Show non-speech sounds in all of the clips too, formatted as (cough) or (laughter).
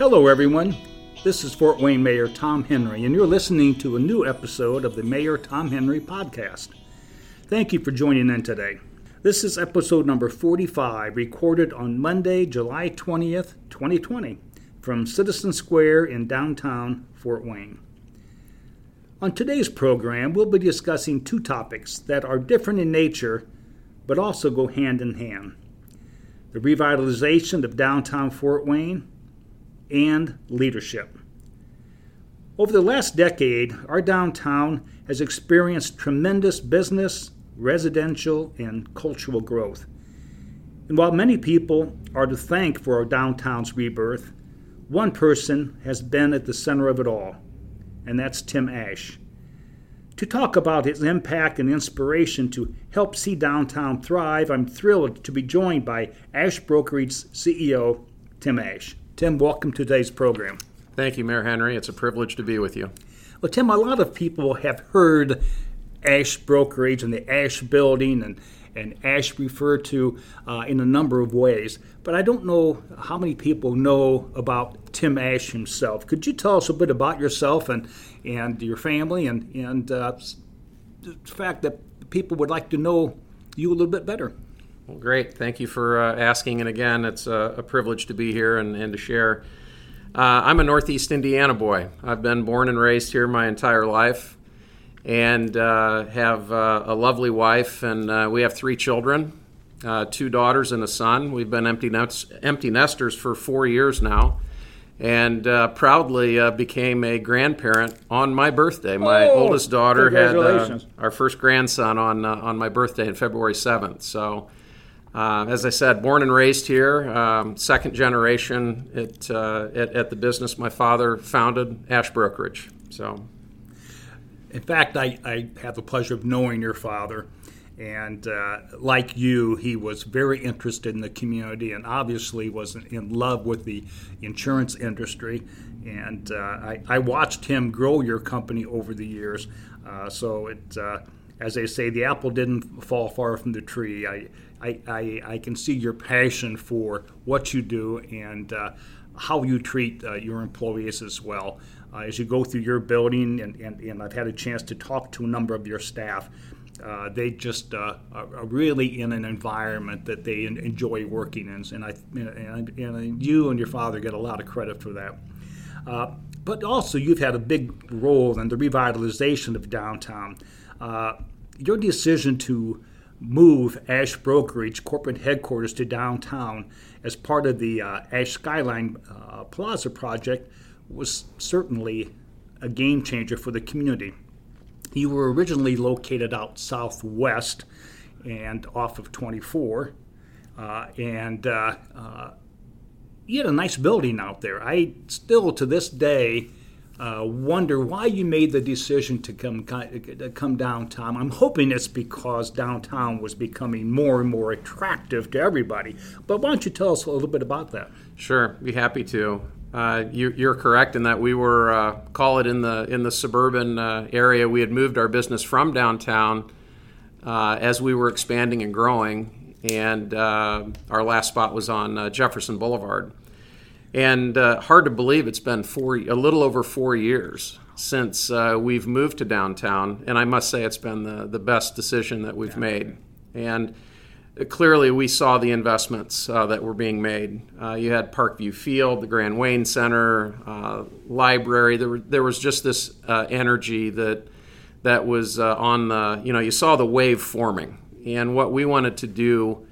Hello, everyone. This is Fort Wayne Mayor Tom Henry, and you're listening to a new episode of the Mayor Tom Henry podcast. Thank you for joining in today. This is episode number 45, recorded on Monday, July 20th, 2020, from Citizen Square in downtown Fort Wayne. On today's program, we'll be discussing two topics that are different in nature but also go hand in hand the revitalization of downtown Fort Wayne and leadership. Over the last decade, our downtown has experienced tremendous business, residential, and cultural growth. And while many people are to thank for our downtown's rebirth, one person has been at the center of it all and that's Tim Ash. To talk about his impact and inspiration to help see downtown thrive, I'm thrilled to be joined by Ash Brokerage's CEO, Tim Ash. Tim, welcome to today's program. Thank you, Mayor Henry. It's a privilege to be with you. Well, Tim, a lot of people have heard Ash Brokerage and the Ash Building and and Ash referred to uh, in a number of ways. But I don't know how many people know about Tim Ash himself. Could you tell us a bit about yourself and, and your family and, and uh, the fact that people would like to know you a little bit better? Well, great. Thank you for uh, asking. And again, it's a, a, privilege to be here and, and to share. Uh, I'm a Northeast Indiana boy. I've been born and raised here my entire life and uh, have uh, a lovely wife, and uh, we have three children uh, two daughters and a son. We've been empty, nest- empty nesters for four years now. And uh, proudly uh, became a grandparent on my birthday. My oh, oldest daughter had our first grandson on on my birthday on February seventh. So, as I said, born and raised here, um, second generation at, at, at the business my father founded, Ash Brokerage. So in fact, I, I have the pleasure of knowing your father. And uh, like you, he was very interested in the community and obviously was in love with the insurance industry. And uh, I, I, watched him grow your company over the years. Uh, so it, uh, as they say, the apple didn't fall far from the tree. I, I, I, I can see your passion for what you do and uh, how you treat uh, your employees as well uh, as you go through your building, and, and, and I've had a chance to talk to a number of your staff. Uh, they just uh, are really in an environment that they enjoy working in, and I and, and, you and your father get a lot of credit for that. Uh, but also, you've had a big role in the revitalization of downtown. Uh, your decision to move Ash Brokerage corporate headquarters to downtown as part of the uh, Ash Skyline Plaza project was certainly a game changer for the community. You were originally located out southwest and off of 24, uh, and uh, uh, you had a nice building out there. I still, to this day, uh, wonder why you made the decision to come come downtown. I'm hoping it's because downtown was becoming more and more attractive to everybody. But why don't you tell us a little bit about that? Sure, be happy to. Uh, you, are correct in that we were uh, call it in the in the suburban uh, area. We had moved our business from downtown uh, as we were expanding and growing, and our last spot was on Jefferson Boulevard. And hard to believe it's been four a little over four years since we've moved to downtown, and I must say it's been the the best decision that we've yeah. made. And clearly we saw the investments uh, that were being made. Uh, you had Parkview Field, the Grand Wayne Center, uh, library. There, were, there was just this uh, energy that that was uh, on the. You know, you saw the wave forming, and what we wanted to do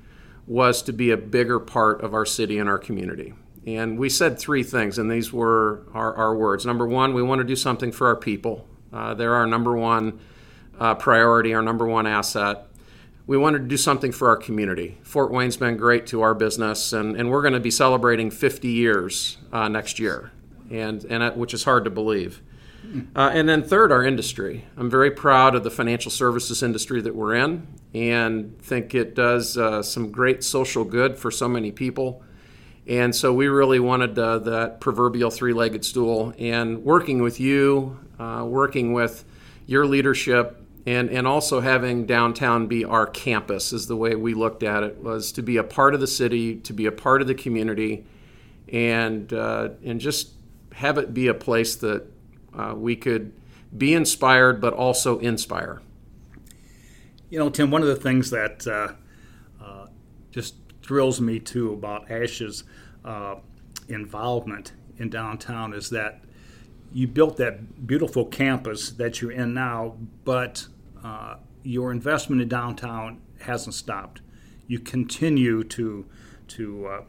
was to be a bigger part of our city and our community. And we said three things, and these were our, our words. Number one, we want to do something for our people. Uh, they're our number one priority, our number one asset we wanted to do something for our community. Fort Wayne's been great to our business, and, and we're going to be celebrating 50 years uh, next year, and, and which is hard to believe. Uh, and then third, our industry. I'm very proud of the financial services industry that we're in, and think it does uh, some great social good for so many people. And so we really wanted uh, that proverbial three-legged stool. And working with you, uh, working with your leadership, and and also having downtown be our campus is the way we looked at it was to be a part of the city to be a part of the community and uh, and just have it be a place that uh, we could be inspired, but also inspire. You know, Tim, one of the things that uh, uh just thrills me too about Ash's uh, involvement in downtown is that you built that beautiful campus that you're in now, but uh, your investment in downtown hasn't stopped. You continue to to uh,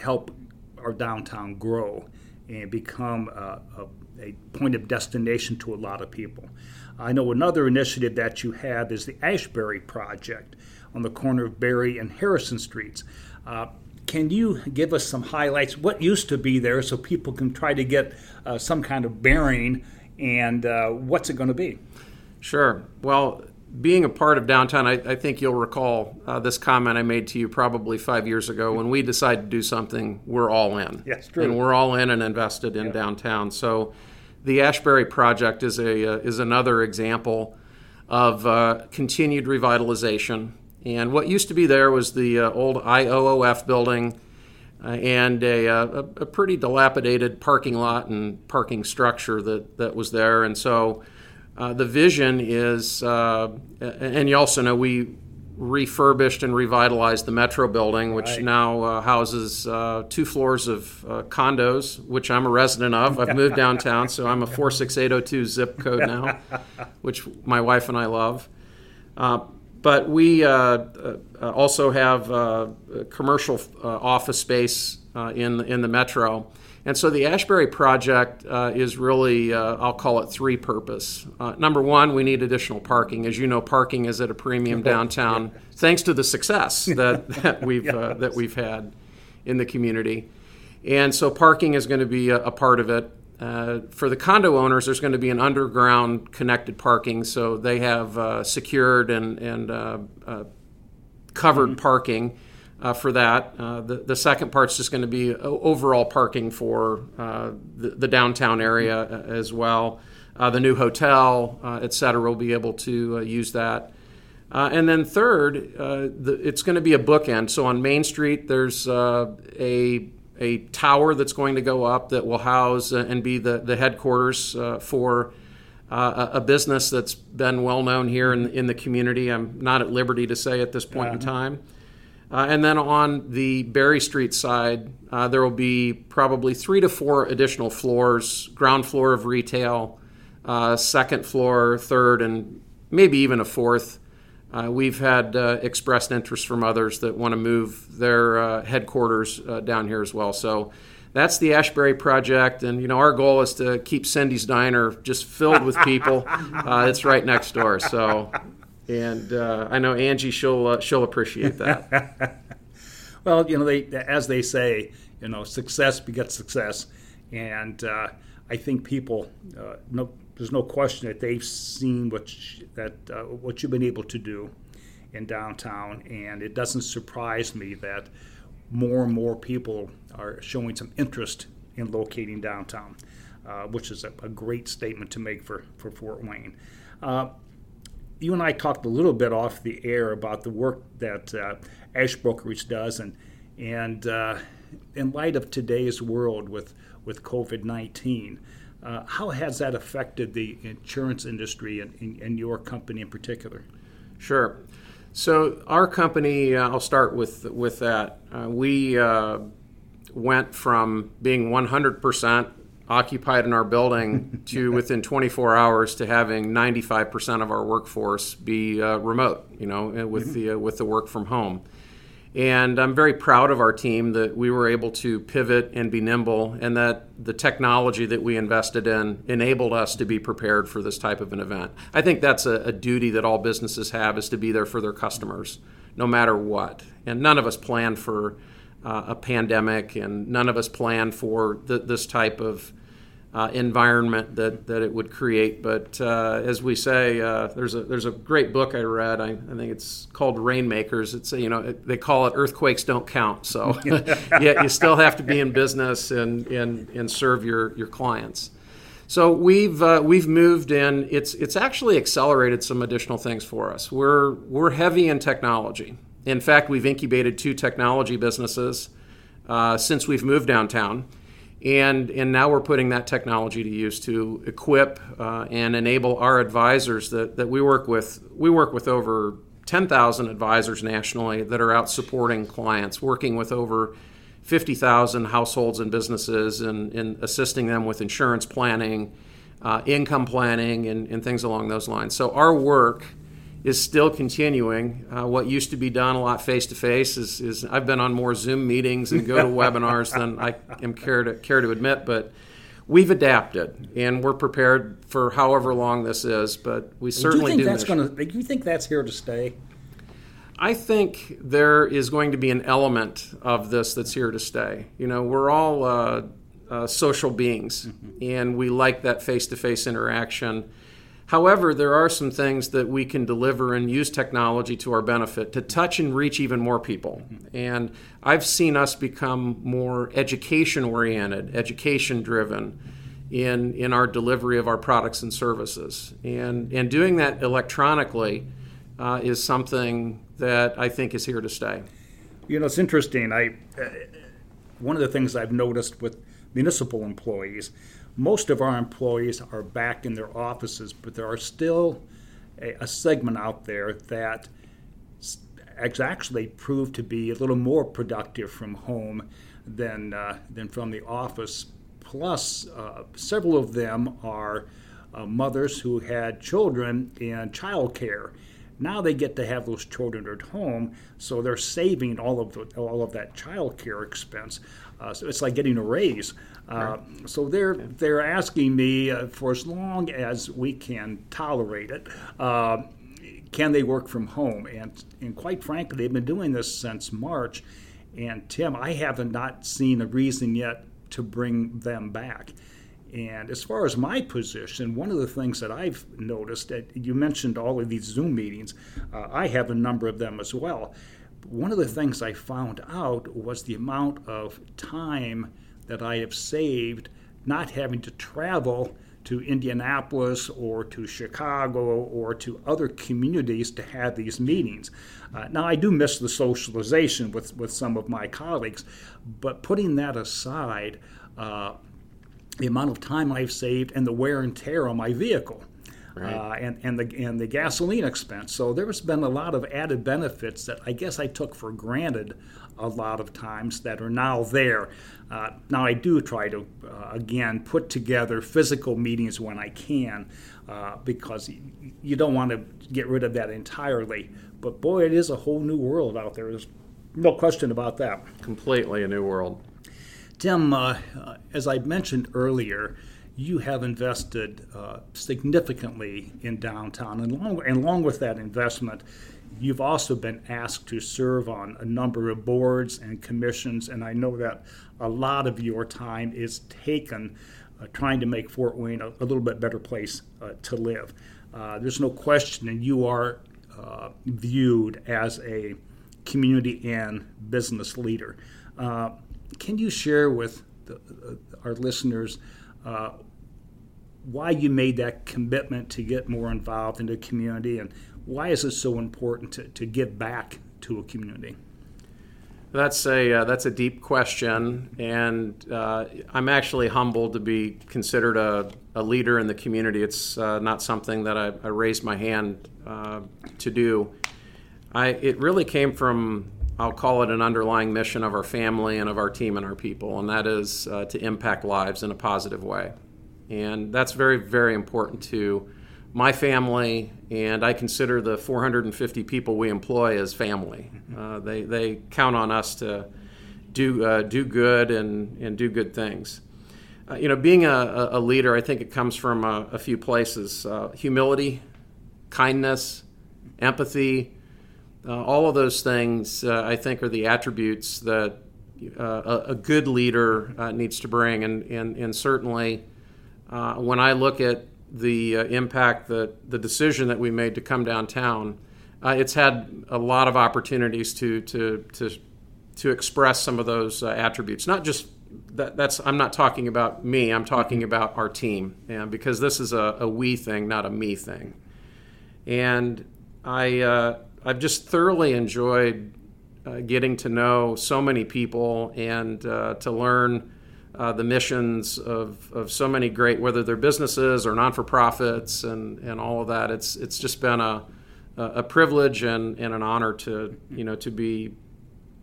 help our downtown grow and become a, a, a, point of destination to a lot of people. I know another initiative that you have is the Ashbury Project on the corner of Berry and Harrison Streets. Uh, can you give us some highlights? What used to be there so people can try to get uh, some kind of bearing and uh, what's it going to be? Sure. Well, being a part of downtown, I, I think you'll recall uh, this comment I made to you probably five years ago. When we decide to do something, we're all in. Yes, true. And we're all in and invested in downtown. So, the Ashbury project is a uh, is another example of uh, continued revitalization. And what used to be there was the uh, old IOOF building. Uh, and a, uh, a, a pretty dilapidated parking lot and parking structure that, that was there. And so uh, the vision is, and you also know we refurbished and revitalized the Metro building, which right. now uh, houses uh, two floors of uh, condos, which I'm a resident of. I've moved (laughs) downtown, so I'm a 46802 zip code now, (laughs) which my wife and I love. Uh, but we also have commercial office space in, in the Metro. And so the Ashbury project uh, is really, uh, I'll call it three purpose. Uh, number one, we need additional parking. As you know, parking is at a premium downtown, yeah. thanks to the success (laughs) that, that we've uh, that we've had in the community. And so parking is going to be a, a part of it. Uh, for the condo owners, there's going to be an underground connected parking, so they have uh, secured and and covered mm-hmm. parking uh, for that. Uh, the, the second part's just going to be overall parking for uh, the, the, downtown area uh, as well. Uh, the new hotel, uh, et cetera, will be able to use that. and then third, the, it's going to be a bookend. So on Main Street, there's a a tower that's going to go up that will house and be the, the headquarters for uh, a business that's been well known here in, in the community. I'm not at liberty to say at this point uh-huh. in time. Uh, and then on the Berry Street side, uh, there will be probably three to four additional floors ground floor of retail, uh, second floor, third, and maybe even a fourth. Uh, we've had uh, expressed interest from others that want to move their uh, headquarters down here as well. So that's the Ashbury project, and you know our goal is to keep Cindy's Diner just filled with people. (laughs) it's right next door, so and uh, I know Angie she'll uh, she'll appreciate that. (laughs) well, you know, they as they say, you know, success begets success, and uh, I think people, uh, no, there's no question that they've seen what that uh, what you've been able to do in downtown, and it doesn't surprise me that more and more people are showing some interest in locating downtown, uh, which is a, a, great statement to make for for Fort Wayne you and I talked a little bit off the air about the work that uh, Ash Brokerage does, and and uh, in light of today's world with with COVID nineteen, uh, how has that affected the insurance industry and, and, and your company in particular? Sure. So our company, uh, I'll start with with that. Uh, we uh, went from being 100 percent occupied in our building (laughs) to within 24 hours to having 95% of our workforce be uh, remote, you know, uh, with mm-hmm. the uh, with the work from home. And I'm very proud of our team that we were able to pivot and be nimble, and that the technology that we invested in enabled us to be prepared for this type of an event. I think that's a, a duty that all businesses have is to be there for their customers, no matter what. And none of us planned for uh, a pandemic, and none of us planned for th- this type of uh, environment that, that it would create. But uh, as we say, uh, there's a there's a great book I read. I, I think it's called Rainmakers. It's you know it, they call it earthquakes don't count. So (laughs) yeah, you still have to be in business and and, and serve your your clients. So we've uh, we've moved in. It's it's actually accelerated some additional things for us. We're we're heavy in technology. In fact, we've incubated two technology businesses uh, since we've moved downtown. And, and now we're putting that technology to use to equip uh, and enable our advisors that, that we work with. We work with over 10,000 advisors nationally that are out supporting clients, working with over 50,000 households and businesses and, and, assisting them with insurance planning, uh, income planning, and, and, things along those lines. So our work is still continuing. Uh, what used to be done a lot face to face is, is I've been on more Zoom meetings and go to (laughs) webinars than I am care to, care to admit, but we've adapted and we're prepared for however long this is. But we certainly do. You think do that's going to? Do you think that's here to stay? I think there is going to be an element of this that's here to stay. You know, we're all uh, uh, social beings, mm-hmm. and we like that face-to-face interaction. However, there are some things that we can deliver and use technology to our benefit to touch and reach even more people. And I've seen us become more education oriented, education driven in, in our delivery of our products and services. And, and doing that electronically uh, is something that I think is here to stay. You know, it's interesting. I uh, one of the things I've noticed with municipal employees, most of our employees are back in their offices, but there are still a, a segment out there that actually proved to be a little more productive from home than uh, than from the office. Plus, uh, several of them are uh, mothers who had children in childcare now they get to have those children at home, so they're saving all of the, all of that child care expense. Uh, so it's like getting a raise. Uh, right. So they're they're asking me uh, for as long as we can tolerate it. Uh, can they work from home? And and quite frankly, they've been doing this since March. And Tim, I haven't not seen a reason yet to bring them back. And as far as my position, one of the things that I've noticed, that you mentioned all of these Zoom meetings, uh, I have a number of them as well. One of the things I found out was the amount of time that I have saved not having to travel to Indianapolis or to Chicago or to other communities to have these meetings. Uh, now, I do miss the socialization with, with some of my colleagues, but putting that aside, uh, the amount of time I've saved and the wear and tear on my vehicle. Right. Uh, and, and the and the gasoline expense. So there's been a lot of added benefits that I guess I took for granted a lot of times that are now there. Uh, now I do try to uh, again put together physical meetings when I can uh, because you don't want to get rid of that entirely. But boy, it is a whole new world out there. There's no question about that. Completely a new world. Tim, uh, as I mentioned earlier, you have invested uh, significantly in downtown, and along, and along with that investment, you've also been asked to serve on a number of boards and commissions, and I know that a lot of your time is taken uh, trying to make Fort Wayne a, a little bit better place uh, to live. Uh, there's no question, and you are uh, viewed as a community and business leader. Uh, can you share with the, uh, our listeners why you made that commitment to get more involved in the community and why is it so important to, to give back to a community? That's a uh, that's a deep question, and uh, I'm actually humbled to be considered a, a leader in the community. It's uh, not something that I, I raised my hand uh, to do. I it really came from I'll call it an underlying mission of our family and of our team and our people, and that is uh, to impact lives in a positive way. And that's very, very important to my family, and I consider the 450 people we employ as family. Uh, they, they count on us to do, uh, do good and, and do good things. Uh, you know, being a, a, leader, I think it comes from a, a few places uh, humility, kindness, empathy uh, all of those things, uh, I think, are the attributes that uh, a, a, good leader uh, needs to bring. And, and, and certainly, uh, when I look at the uh, impact that the decision that we made to come downtown, it's had a lot of opportunities to, to, to, to express some of those attributes. Not just that, that's I'm not talking about me. I'm talking about our team, and because this is a, a we thing, not a me thing. And I I've just thoroughly enjoyed uh, getting to know so many people and uh, to learn uh, the missions of, of so many great, whether they're businesses or non for profits and, and all of that. It's, it's just been a, a privilege and, and an honor to, you know, to be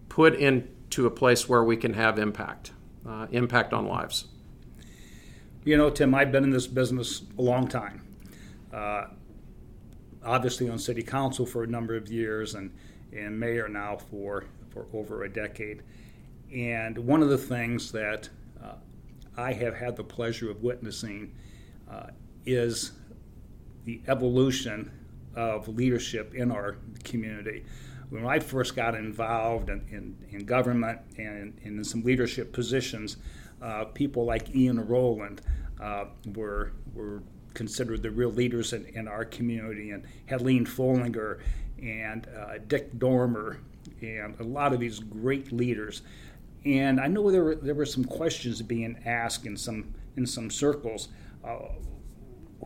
put into a place where we can have impact, uh, impact on lives. You know, Tim, I've been in this business a long time. Uh, obviously on city council for a number of years and, and mayor now for, for over a decade. And one of the things that I have had the pleasure of witnessing uh, is the evolution of leadership in our community. When I first got involved in, in, in government and, and, in some leadership positions, uh, people like Ian Rolland uh, were, were considered the real leaders in, in our community, and Helene Foellinger and uh, Dick Doermer, and a lot of these great leaders. And I know there were, there were some questions being asked in some in some circles. Uh,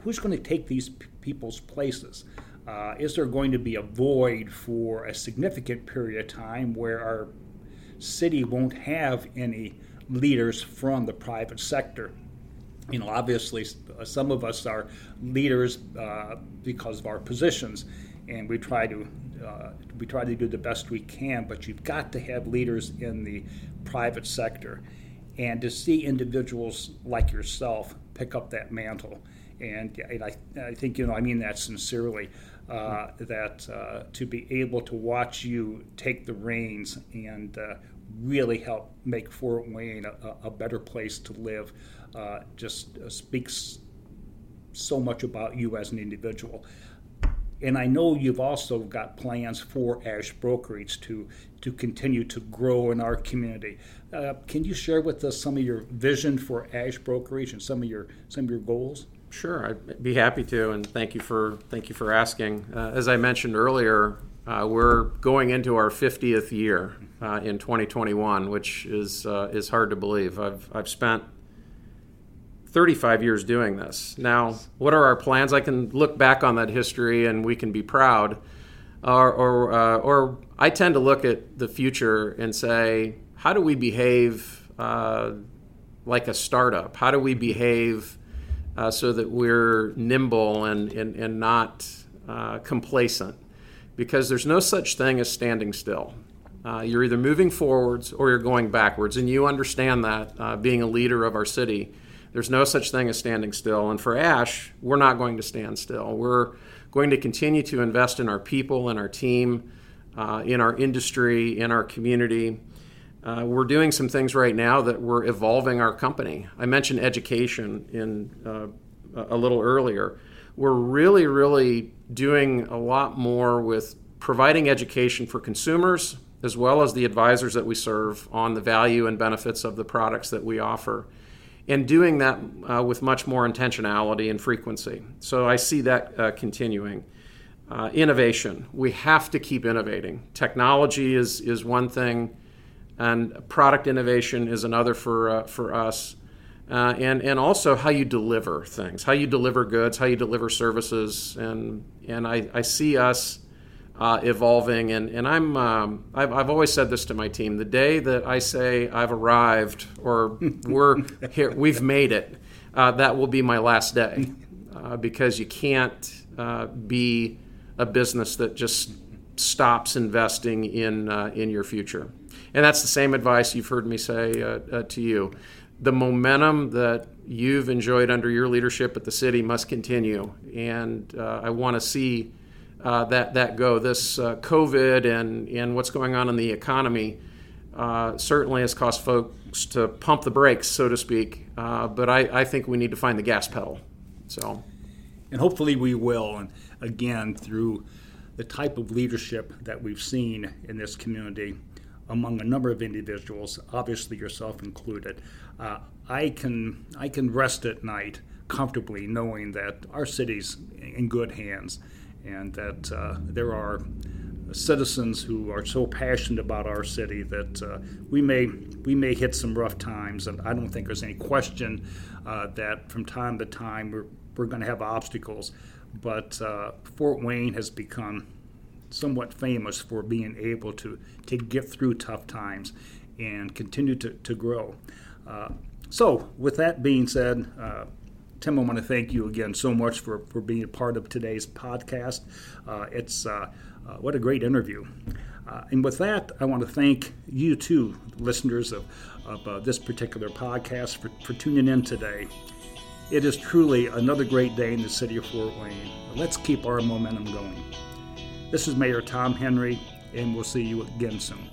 who's going to take these p- people's places? Uh, is there going to be a void for a significant period of time where our city won't have any leaders from the private sector? You know, obviously, some of us are leaders uh, because of our positions, and we try to uh, we try to do the best we can. But you've got to have leaders in the private sector, and to see individuals like yourself pick up that mantle, and, and I, I think you know I mean that sincerely. Uh, that uh, to be able to watch you take the reins and uh, really help make Fort Wayne a, a better place to live uh, just uh, speaks so much about you as an individual. And I know you've also got plans for Ash Brokerage to, to continue to grow in our community. Uh, can you share with us some of your vision for Ash Brokerage and some of your some of your goals? Sure, I'd be happy to, and thank you for thank you for asking. Uh, as I mentioned earlier, uh, we're going into our 50th year uh, in 2021, which is uh, is hard to believe. I've I've spent 35 years doing this. Now, what are our plans? I can look back on that history and we can be proud. Or, or, uh, or I tend to look at the future and say, how do we behave uh, like a startup? How do we behave uh, so that we're nimble and, and, and not uh, complacent? Because there's no such thing as standing still. Uh, you're either moving forwards or you're going backwards, and you understand that uh, being a leader of our city. There's no such thing as standing still. And for Ash, we're not going to stand still. We're going to continue to invest in our people, in our team, uh, in our industry, in our community. Uh, we're doing some things right now that we're evolving our company. I mentioned education in uh, a little earlier. We're really, really doing a lot more with providing education for consumers as well as the advisors that we serve on the value and benefits of the products that we offer and doing that uh, with much more intentionality and frequency. So I see that uh, continuing. Uh, innovation. We have to keep innovating. Technology is, is one thing, and product innovation is another for, uh, for us. Uh, and, and also how you deliver things, how you deliver goods, how you deliver services. And, and I, I see us uh, evolving. And, and I'm, um, I've, I've always said this to my team the day that I say I've arrived or (laughs) we're here, we've made it, uh, that will be my last day (laughs) uh, because you can't uh, be a business that just stops investing in, uh, in your future. And that's the same advice you've heard me say uh, to you. The momentum that you've enjoyed under your leadership at the city must continue. And I want to see uh, that that go. This uh, COVID and and what's going on in the economy uh, certainly has caused folks to pump the brakes, so to speak. Uh, but I, I think we need to find the gas pedal. So, and hopefully we will. And again, through the type of leadership that we've seen in this community among a number of individuals, obviously yourself included, uh, I can I can rest at night comfortably knowing that our city's in good hands and that uh, there are citizens who are so passionate about our city that uh, we may we may hit some rough times, and I don't think there's any question uh, that from time to time we're we're going to have obstacles. But uh, Fort Wayne has become somewhat famous for being able to, to get through tough times and continue to, to grow. Uh, so, with that being said, uh, Tim, I want to thank you again so much for, for being a part of today's podcast. Uh, it's uh, uh, what a great interview. Uh, and with that, I want to thank you too, listeners of, of uh, this particular podcast, for, for tuning in today. It is truly another great day in the city of Fort Wayne. Let's keep our momentum going. This is Mayor Tom Henry, and we'll see you again soon.